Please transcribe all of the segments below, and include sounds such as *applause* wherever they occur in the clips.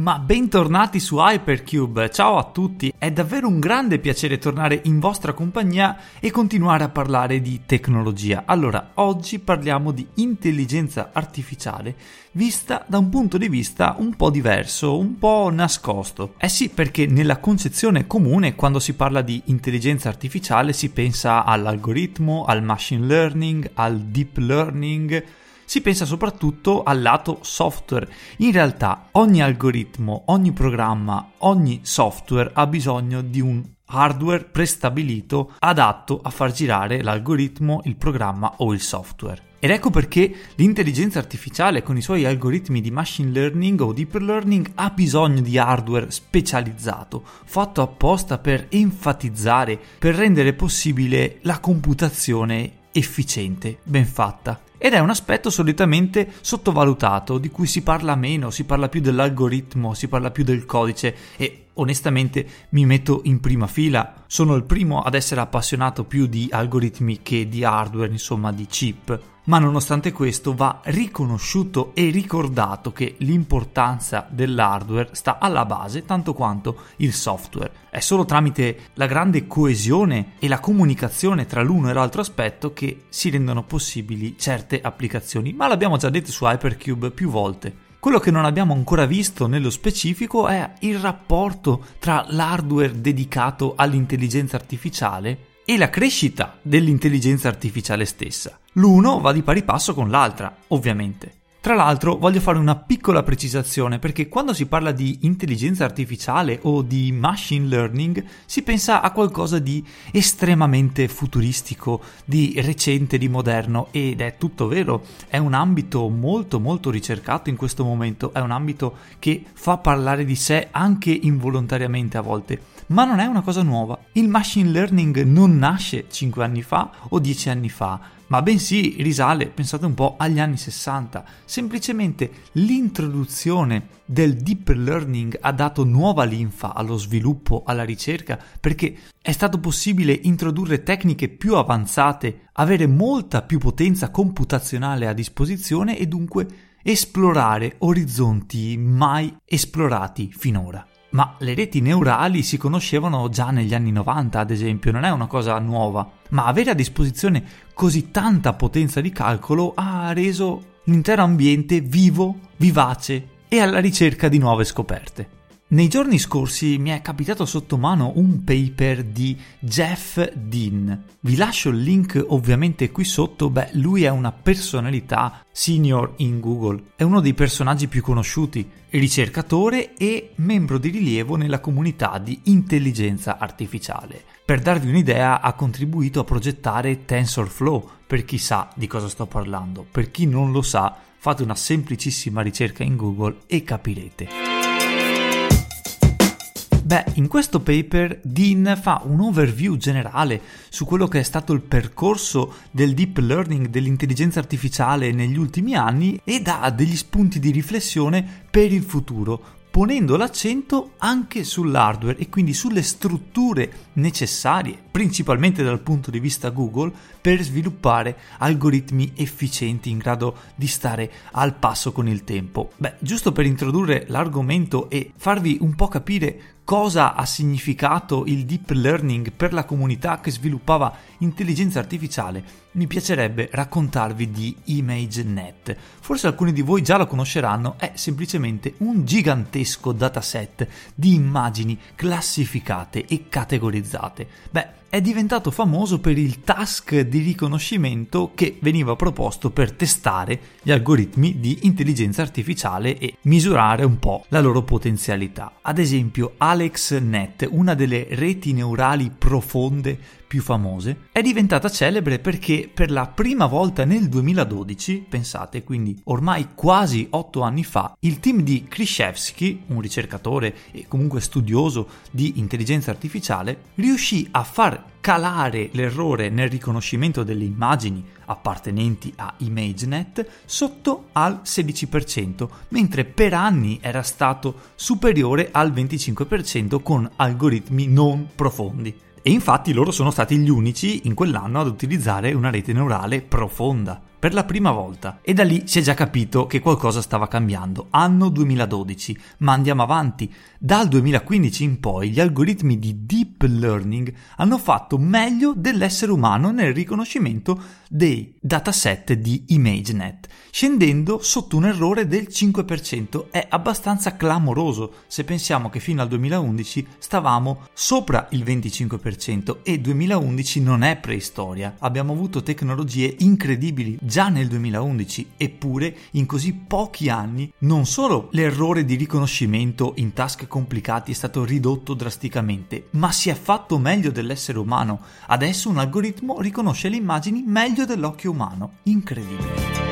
Ma bentornati su Hypercube, ciao a tutti, è davvero un grande piacere tornare in vostra compagnia e continuare a parlare di tecnologia. Allora, oggi parliamo di intelligenza artificiale vista da un punto di vista un po' diverso, un po' nascosto. Eh sì, perché nella concezione comune quando si parla di intelligenza artificiale si pensa all'algoritmo, al machine learning, al deep learning, si pensa soprattutto al lato software. In realtà ogni algoritmo, ogni programma, ogni software ha bisogno di un hardware prestabilito adatto a far girare l'algoritmo, il programma o il software. Ed ecco perché l'intelligenza artificiale con i suoi algoritmi di machine learning o deep learning ha bisogno di hardware specializzato, fatto apposta per enfatizzare, per rendere possibile la computazione efficiente, ben fatta ed è un aspetto solitamente sottovalutato, di cui si parla meno, si parla più dell'algoritmo, si parla più del codice e onestamente mi metto in prima fila. Sono il primo ad essere appassionato più di algoritmi che di hardware, insomma di chip ma nonostante questo va riconosciuto e ricordato che l'importanza dell'hardware sta alla base tanto quanto il software. È solo tramite la grande coesione e la comunicazione tra l'uno e l'altro aspetto che si rendono possibili certe applicazioni, ma l'abbiamo già detto su Hypercube più volte. Quello che non abbiamo ancora visto nello specifico è il rapporto tra l'hardware dedicato all'intelligenza artificiale e la crescita dell'intelligenza artificiale stessa. L'uno va di pari passo con l'altra, ovviamente. Tra l'altro voglio fare una piccola precisazione perché quando si parla di intelligenza artificiale o di machine learning si pensa a qualcosa di estremamente futuristico, di recente, di moderno ed è tutto vero, è un ambito molto molto ricercato in questo momento, è un ambito che fa parlare di sé anche involontariamente a volte, ma non è una cosa nuova. Il machine learning non nasce 5 anni fa o 10 anni fa, ma bensì risale, pensate un po', agli anni 60. Semplicemente l'introduzione del deep learning ha dato nuova linfa allo sviluppo, alla ricerca, perché è stato possibile introdurre tecniche più avanzate, avere molta più potenza computazionale a disposizione e dunque esplorare orizzonti mai esplorati finora. Ma le reti neurali si conoscevano già negli anni 90, ad esempio, non è una cosa nuova, ma avere a disposizione così tanta potenza di calcolo ha reso l'intero ambiente vivo, vivace e alla ricerca di nuove scoperte. Nei giorni scorsi mi è capitato sotto mano un paper di Jeff Dean. Vi lascio il link ovviamente qui sotto, beh, lui è una personalità senior in Google, è uno dei personaggi più conosciuti, ricercatore e membro di rilievo nella comunità di intelligenza artificiale. Per darvi un'idea ha contribuito a progettare TensorFlow, per chi sa di cosa sto parlando, per chi non lo sa fate una semplicissima ricerca in Google e capirete. Beh, in questo paper Dean fa un overview generale su quello che è stato il percorso del deep learning, dell'intelligenza artificiale negli ultimi anni e dà degli spunti di riflessione per il futuro, ponendo l'accento anche sull'hardware e quindi sulle strutture necessarie, principalmente dal punto di vista Google, per sviluppare algoritmi efficienti in grado di stare al passo con il tempo. Beh, giusto per introdurre l'argomento e farvi un po' capire cosa ha significato il deep learning per la comunità che sviluppava intelligenza artificiale, mi piacerebbe raccontarvi di ImageNet. Forse alcuni di voi già lo conosceranno, è semplicemente un gigantesco dataset di immagini classificate e categorizzate. Beh, è diventato famoso per il task di riconoscimento che veniva proposto per testare gli algoritmi di intelligenza artificiale e misurare un po' la loro potenzialità. Ad esempio, AlexNet, una delle reti neurali profonde più famose, è diventata celebre perché per la prima volta nel 2012, pensate quindi ormai quasi otto anni fa, il team di Krzyzewski, un ricercatore e comunque studioso di intelligenza artificiale, riuscì a far calare l'errore nel riconoscimento delle immagini appartenenti a ImageNet sotto al 16%, mentre per anni era stato superiore al 25% con algoritmi non profondi. E infatti loro sono stati gli unici in quell'anno ad utilizzare una rete neurale profonda. Per la prima volta. E da lì si è già capito che qualcosa stava cambiando. Anno 2012, ma andiamo avanti. Dal 2015 in poi gli algoritmi di deep learning hanno fatto meglio dell'essere umano nel riconoscimento dei dataset di ImageNet, scendendo sotto un errore del 5%. È abbastanza clamoroso se pensiamo che fino al 2011 stavamo sopra il 25% e 2011 non è preistoria. Abbiamo avuto tecnologie incredibili già nel 2011, eppure in così pochi anni non solo l'errore di riconoscimento in task complicati è stato ridotto drasticamente, ma si è fatto meglio dell'essere umano. Adesso un algoritmo riconosce le immagini meglio dell'occhio umano. Incredibile.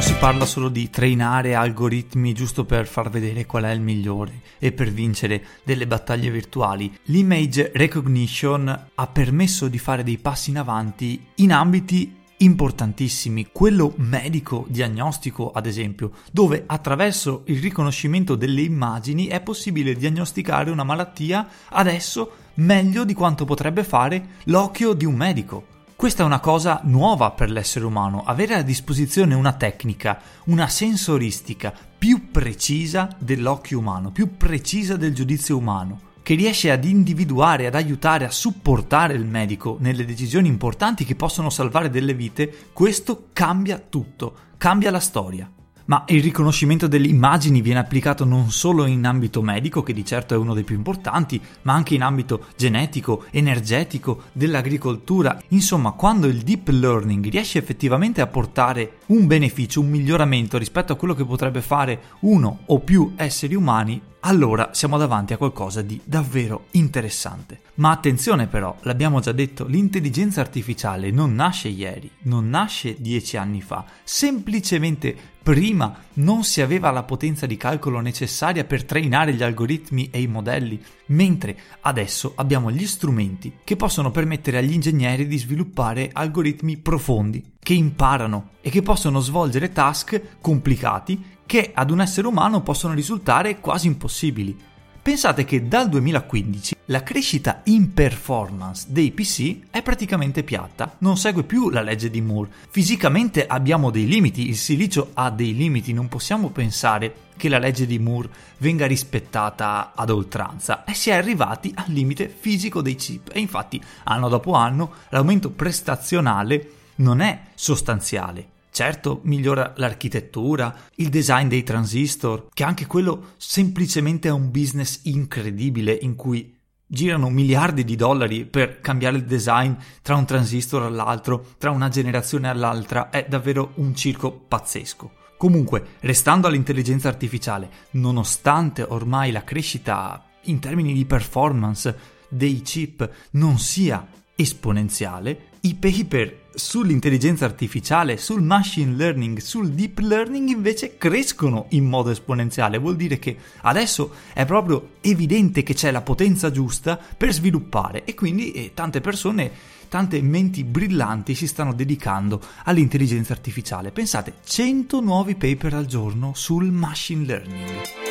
Non si parla solo di trainare algoritmi giusto per far vedere qual è il migliore e per vincere delle battaglie virtuali. L'image recognition ha permesso di fare dei passi in avanti in ambiti importantissimi, quello medico diagnostico ad esempio, dove attraverso il riconoscimento delle immagini è possibile diagnosticare una malattia adesso meglio di quanto potrebbe fare l'occhio di un medico. Questa è una cosa nuova per l'essere umano, avere a disposizione una tecnica, una sensoristica più precisa dell'occhio umano, più precisa del giudizio umano, che riesce ad individuare, ad aiutare, a supportare il medico nelle decisioni importanti che possono salvare delle vite, questo cambia tutto, cambia la storia. Ma il riconoscimento delle immagini viene applicato non solo in ambito medico, che di certo è uno dei più importanti, ma anche in ambito genetico, energetico, dell'agricoltura. Insomma, quando il deep learning riesce effettivamente a portare un beneficio, un miglioramento rispetto a quello che potrebbe fare uno o più esseri umani, allora siamo davanti a qualcosa di davvero interessante. Ma attenzione però, l'abbiamo già detto, l'intelligenza artificiale non nasce ieri, non nasce dieci anni fa, semplicemente prima non si aveva la potenza di calcolo necessaria per trainare gli algoritmi e i modelli, mentre adesso abbiamo gli strumenti che possono permettere agli ingegneri di sviluppare algoritmi profondi, che imparano e che possono svolgere task complicati che ad un essere umano possono risultare quasi impossibili. Pensate che dal 2015 la crescita in performance dei PC è praticamente piatta, non segue più la legge di Moore. Fisicamente abbiamo dei limiti, il silicio ha dei limiti, non possiamo pensare che la legge di Moore venga rispettata ad oltranza e si è arrivati al limite fisico dei chip e infatti anno dopo anno l'aumento prestazionale non è sostanziale Certo, migliora l'architettura, il design dei transistor, che anche quello semplicemente è un business incredibile in cui girano miliardi di dollari per cambiare il design tra un transistor all'altro, tra una generazione all'altra, è davvero un circo pazzesco. Comunque, restando all'intelligenza artificiale, nonostante ormai la crescita in termini di performance dei chip non sia esponenziale, i paper sull'intelligenza artificiale, sul machine learning, sul deep learning invece crescono in modo esponenziale. Vuol dire che adesso è proprio evidente che c'è la potenza giusta per sviluppare e quindi eh, tante persone, tante menti brillanti si stanno dedicando all'intelligenza artificiale. Pensate, 100 nuovi paper al giorno sul machine learning.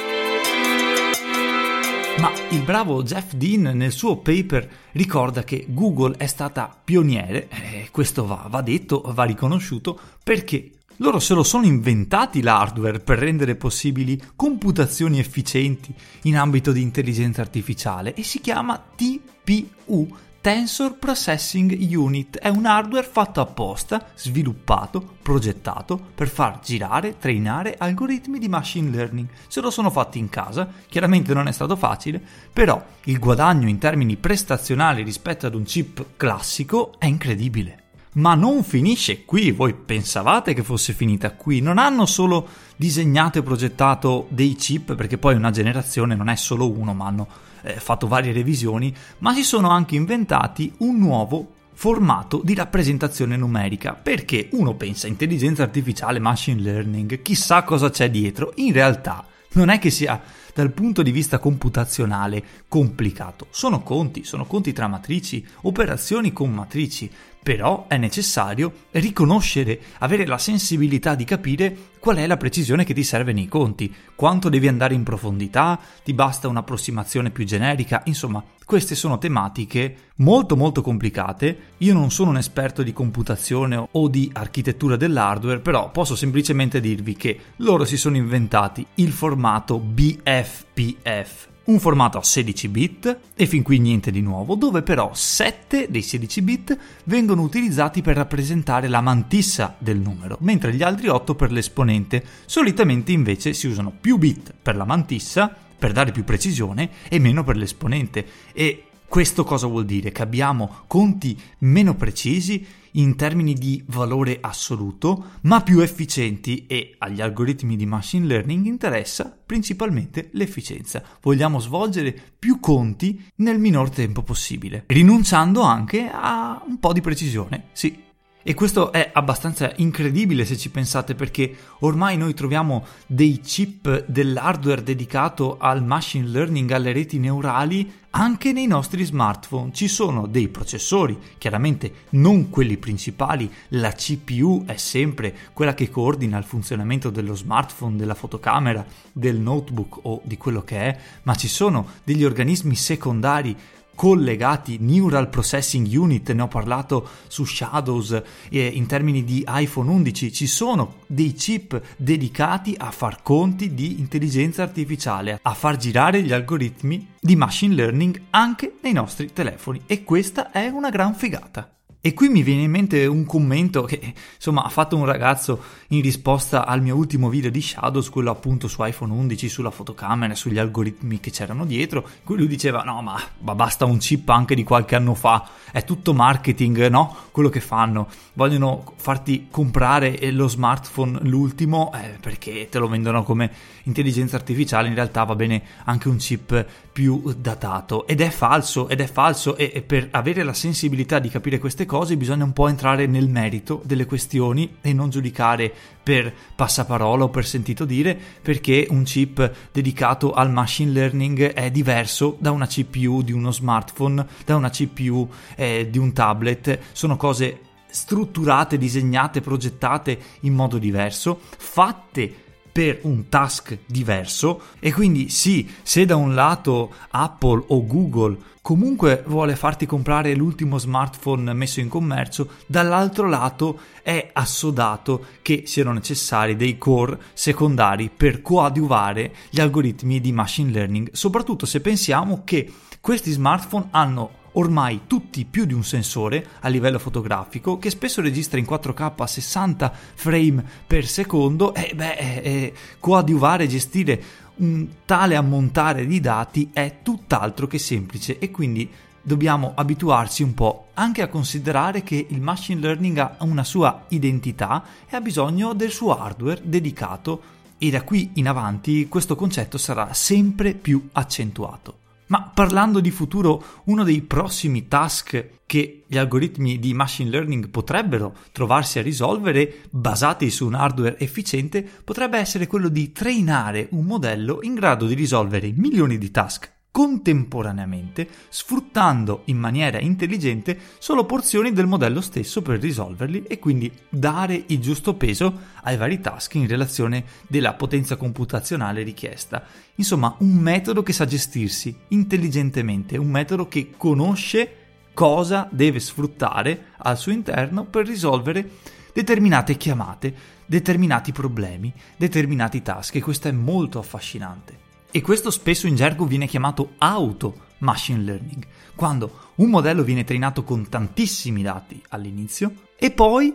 Ma il bravo Jeff Dean nel suo paper ricorda che Google è stata pioniere, e questo va, va detto, va riconosciuto, perché loro se lo sono inventati l'hardware per rendere possibili computazioni efficienti in ambito di intelligenza artificiale e si chiama TPU, Tensor Processing Unit è un hardware fatto apposta, sviluppato, progettato per far girare, trainare algoritmi di machine learning. Se lo sono fatti in casa, chiaramente non è stato facile, però il guadagno in termini prestazionali rispetto ad un chip classico è incredibile. Ma non finisce qui, voi pensavate che fosse finita qui, non hanno solo disegnato e progettato dei chip, perché poi una generazione non è solo uno, ma hanno eh, fatto varie revisioni, ma si sono anche inventati un nuovo formato di rappresentazione numerica, perché uno pensa intelligenza artificiale, machine learning, chissà cosa c'è dietro, in realtà non è che sia dal punto di vista computazionale complicato, sono conti, sono conti tra matrici, operazioni con matrici, però è necessario riconoscere, avere la sensibilità di capire qual è la precisione che ti serve nei conti, quanto devi andare in profondità, ti basta un'approssimazione più generica, insomma, queste sono tematiche molto molto complicate. Io non sono un esperto di computazione o di architettura dell'hardware, però posso semplicemente dirvi che loro si sono inventati il formato BFPF, un formato a 16 bit e fin qui niente di nuovo, dove però 7 dei 16 bit vengono utilizzati per rappresentare la mantissa del numero, mentre gli altri 8 per l'esponente. Solitamente invece si usano più bit per la mantissa per dare più precisione e meno per l'esponente e questo cosa vuol dire? Che abbiamo conti meno precisi in termini di valore assoluto, ma più efficienti e agli algoritmi di machine learning interessa principalmente l'efficienza. Vogliamo svolgere più conti nel minor tempo possibile, rinunciando anche a un po' di precisione. Sì, e questo è abbastanza incredibile se ci pensate perché ormai noi troviamo dei chip dell'hardware dedicato al machine learning, alle reti neurali, anche nei nostri smartphone. Ci sono dei processori, chiaramente non quelli principali, la CPU è sempre quella che coordina il funzionamento dello smartphone, della fotocamera, del notebook o di quello che è, ma ci sono degli organismi secondari collegati, Neural Processing Unit, ne ho parlato su Shadows eh, in termini di iPhone 11, ci sono dei chip dedicati a far conti di intelligenza artificiale, a far girare gli algoritmi di machine learning anche nei nostri telefoni e questa è una gran figata. E qui mi viene in mente un commento che insomma ha fatto un ragazzo in risposta al mio ultimo video di Shadows, quello appunto su iPhone 11, sulla fotocamera, sugli algoritmi che c'erano dietro, in cui lui diceva no ma, ma basta un chip anche di qualche anno fa, è tutto marketing, no? Quello che fanno, vogliono farti comprare lo smartphone l'ultimo eh, perché te lo vendono come intelligenza artificiale, in realtà va bene anche un chip più datato. Ed è falso, ed è falso e, e per avere la sensibilità di capire queste cose bisogna un po' entrare nel merito delle questioni e non giudicare per passaparola o per sentito dire perché un chip dedicato al machine learning è diverso da una CPU di uno smartphone, da una CPU eh, di un tablet, sono cose strutturate, disegnate, progettate in modo diverso, fatte per un task diverso. E quindi sì, se da un lato Apple o Google comunque vuole farti comprare l'ultimo smartphone messo in commercio, dall'altro lato è assodato che siano necessari dei core secondari per coadiuvare gli algoritmi di machine learning, soprattutto se pensiamo che questi smartphone hanno ormai tutti più di un sensore a livello fotografico che spesso registra in 4K a 60 frame per secondo e beh, eh, coadiuvare e gestire un tale ammontare di dati è tutt'altro che semplice e quindi dobbiamo abituarci un po' anche a considerare che il machine learning ha una sua identità e ha bisogno del suo hardware dedicato e da qui in avanti questo concetto sarà sempre più accentuato. Ma parlando di futuro, uno dei prossimi task che gli algoritmi di machine learning potrebbero trovarsi a risolvere, basati su un hardware efficiente, potrebbe essere quello di trainare un modello in grado di risolvere milioni di task contemporaneamente, sfruttando in maniera intelligente solo porzioni del modello stesso per risolverli e quindi dare il giusto peso ai vari task in relazione della potenza computazionale richiesta. Insomma, un metodo che sa gestirsi intelligentemente, un metodo che conosce cosa deve sfruttare al suo interno per risolvere determinate chiamate, determinati problemi, determinati task e questo è molto affascinante. E questo spesso in gergo viene chiamato auto machine learning, quando un modello viene trainato con tantissimi dati all'inizio e poi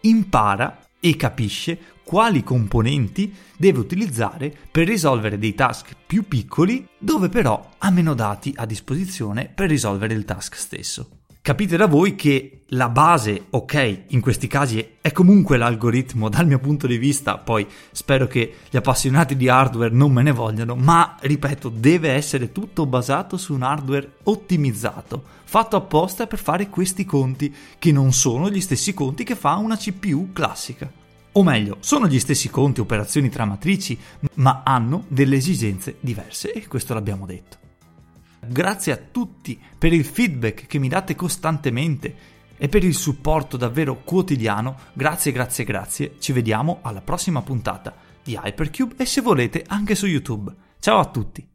impara e capisce quali componenti deve utilizzare per risolvere dei task più piccoli dove però ha meno dati a disposizione per risolvere il task stesso. Capite da voi che la base, ok, in questi casi è comunque l'algoritmo *laughs* dal mio punto di vista, poi spero che gli appassionati di hardware non me ne vogliano, ma ripeto, deve essere tutto basato su un hardware ottimizzato, fatto apposta per fare questi conti, che non sono gli stessi conti che fa una CPU classica. O meglio, sono gli stessi conti, operazioni tra matrici, ma hanno delle esigenze diverse e questo l'abbiamo detto. Grazie a tutti per il feedback che mi date costantemente e per il supporto davvero quotidiano. Grazie, grazie, grazie. Ci vediamo alla prossima puntata di Hypercube e se volete anche su YouTube. Ciao a tutti!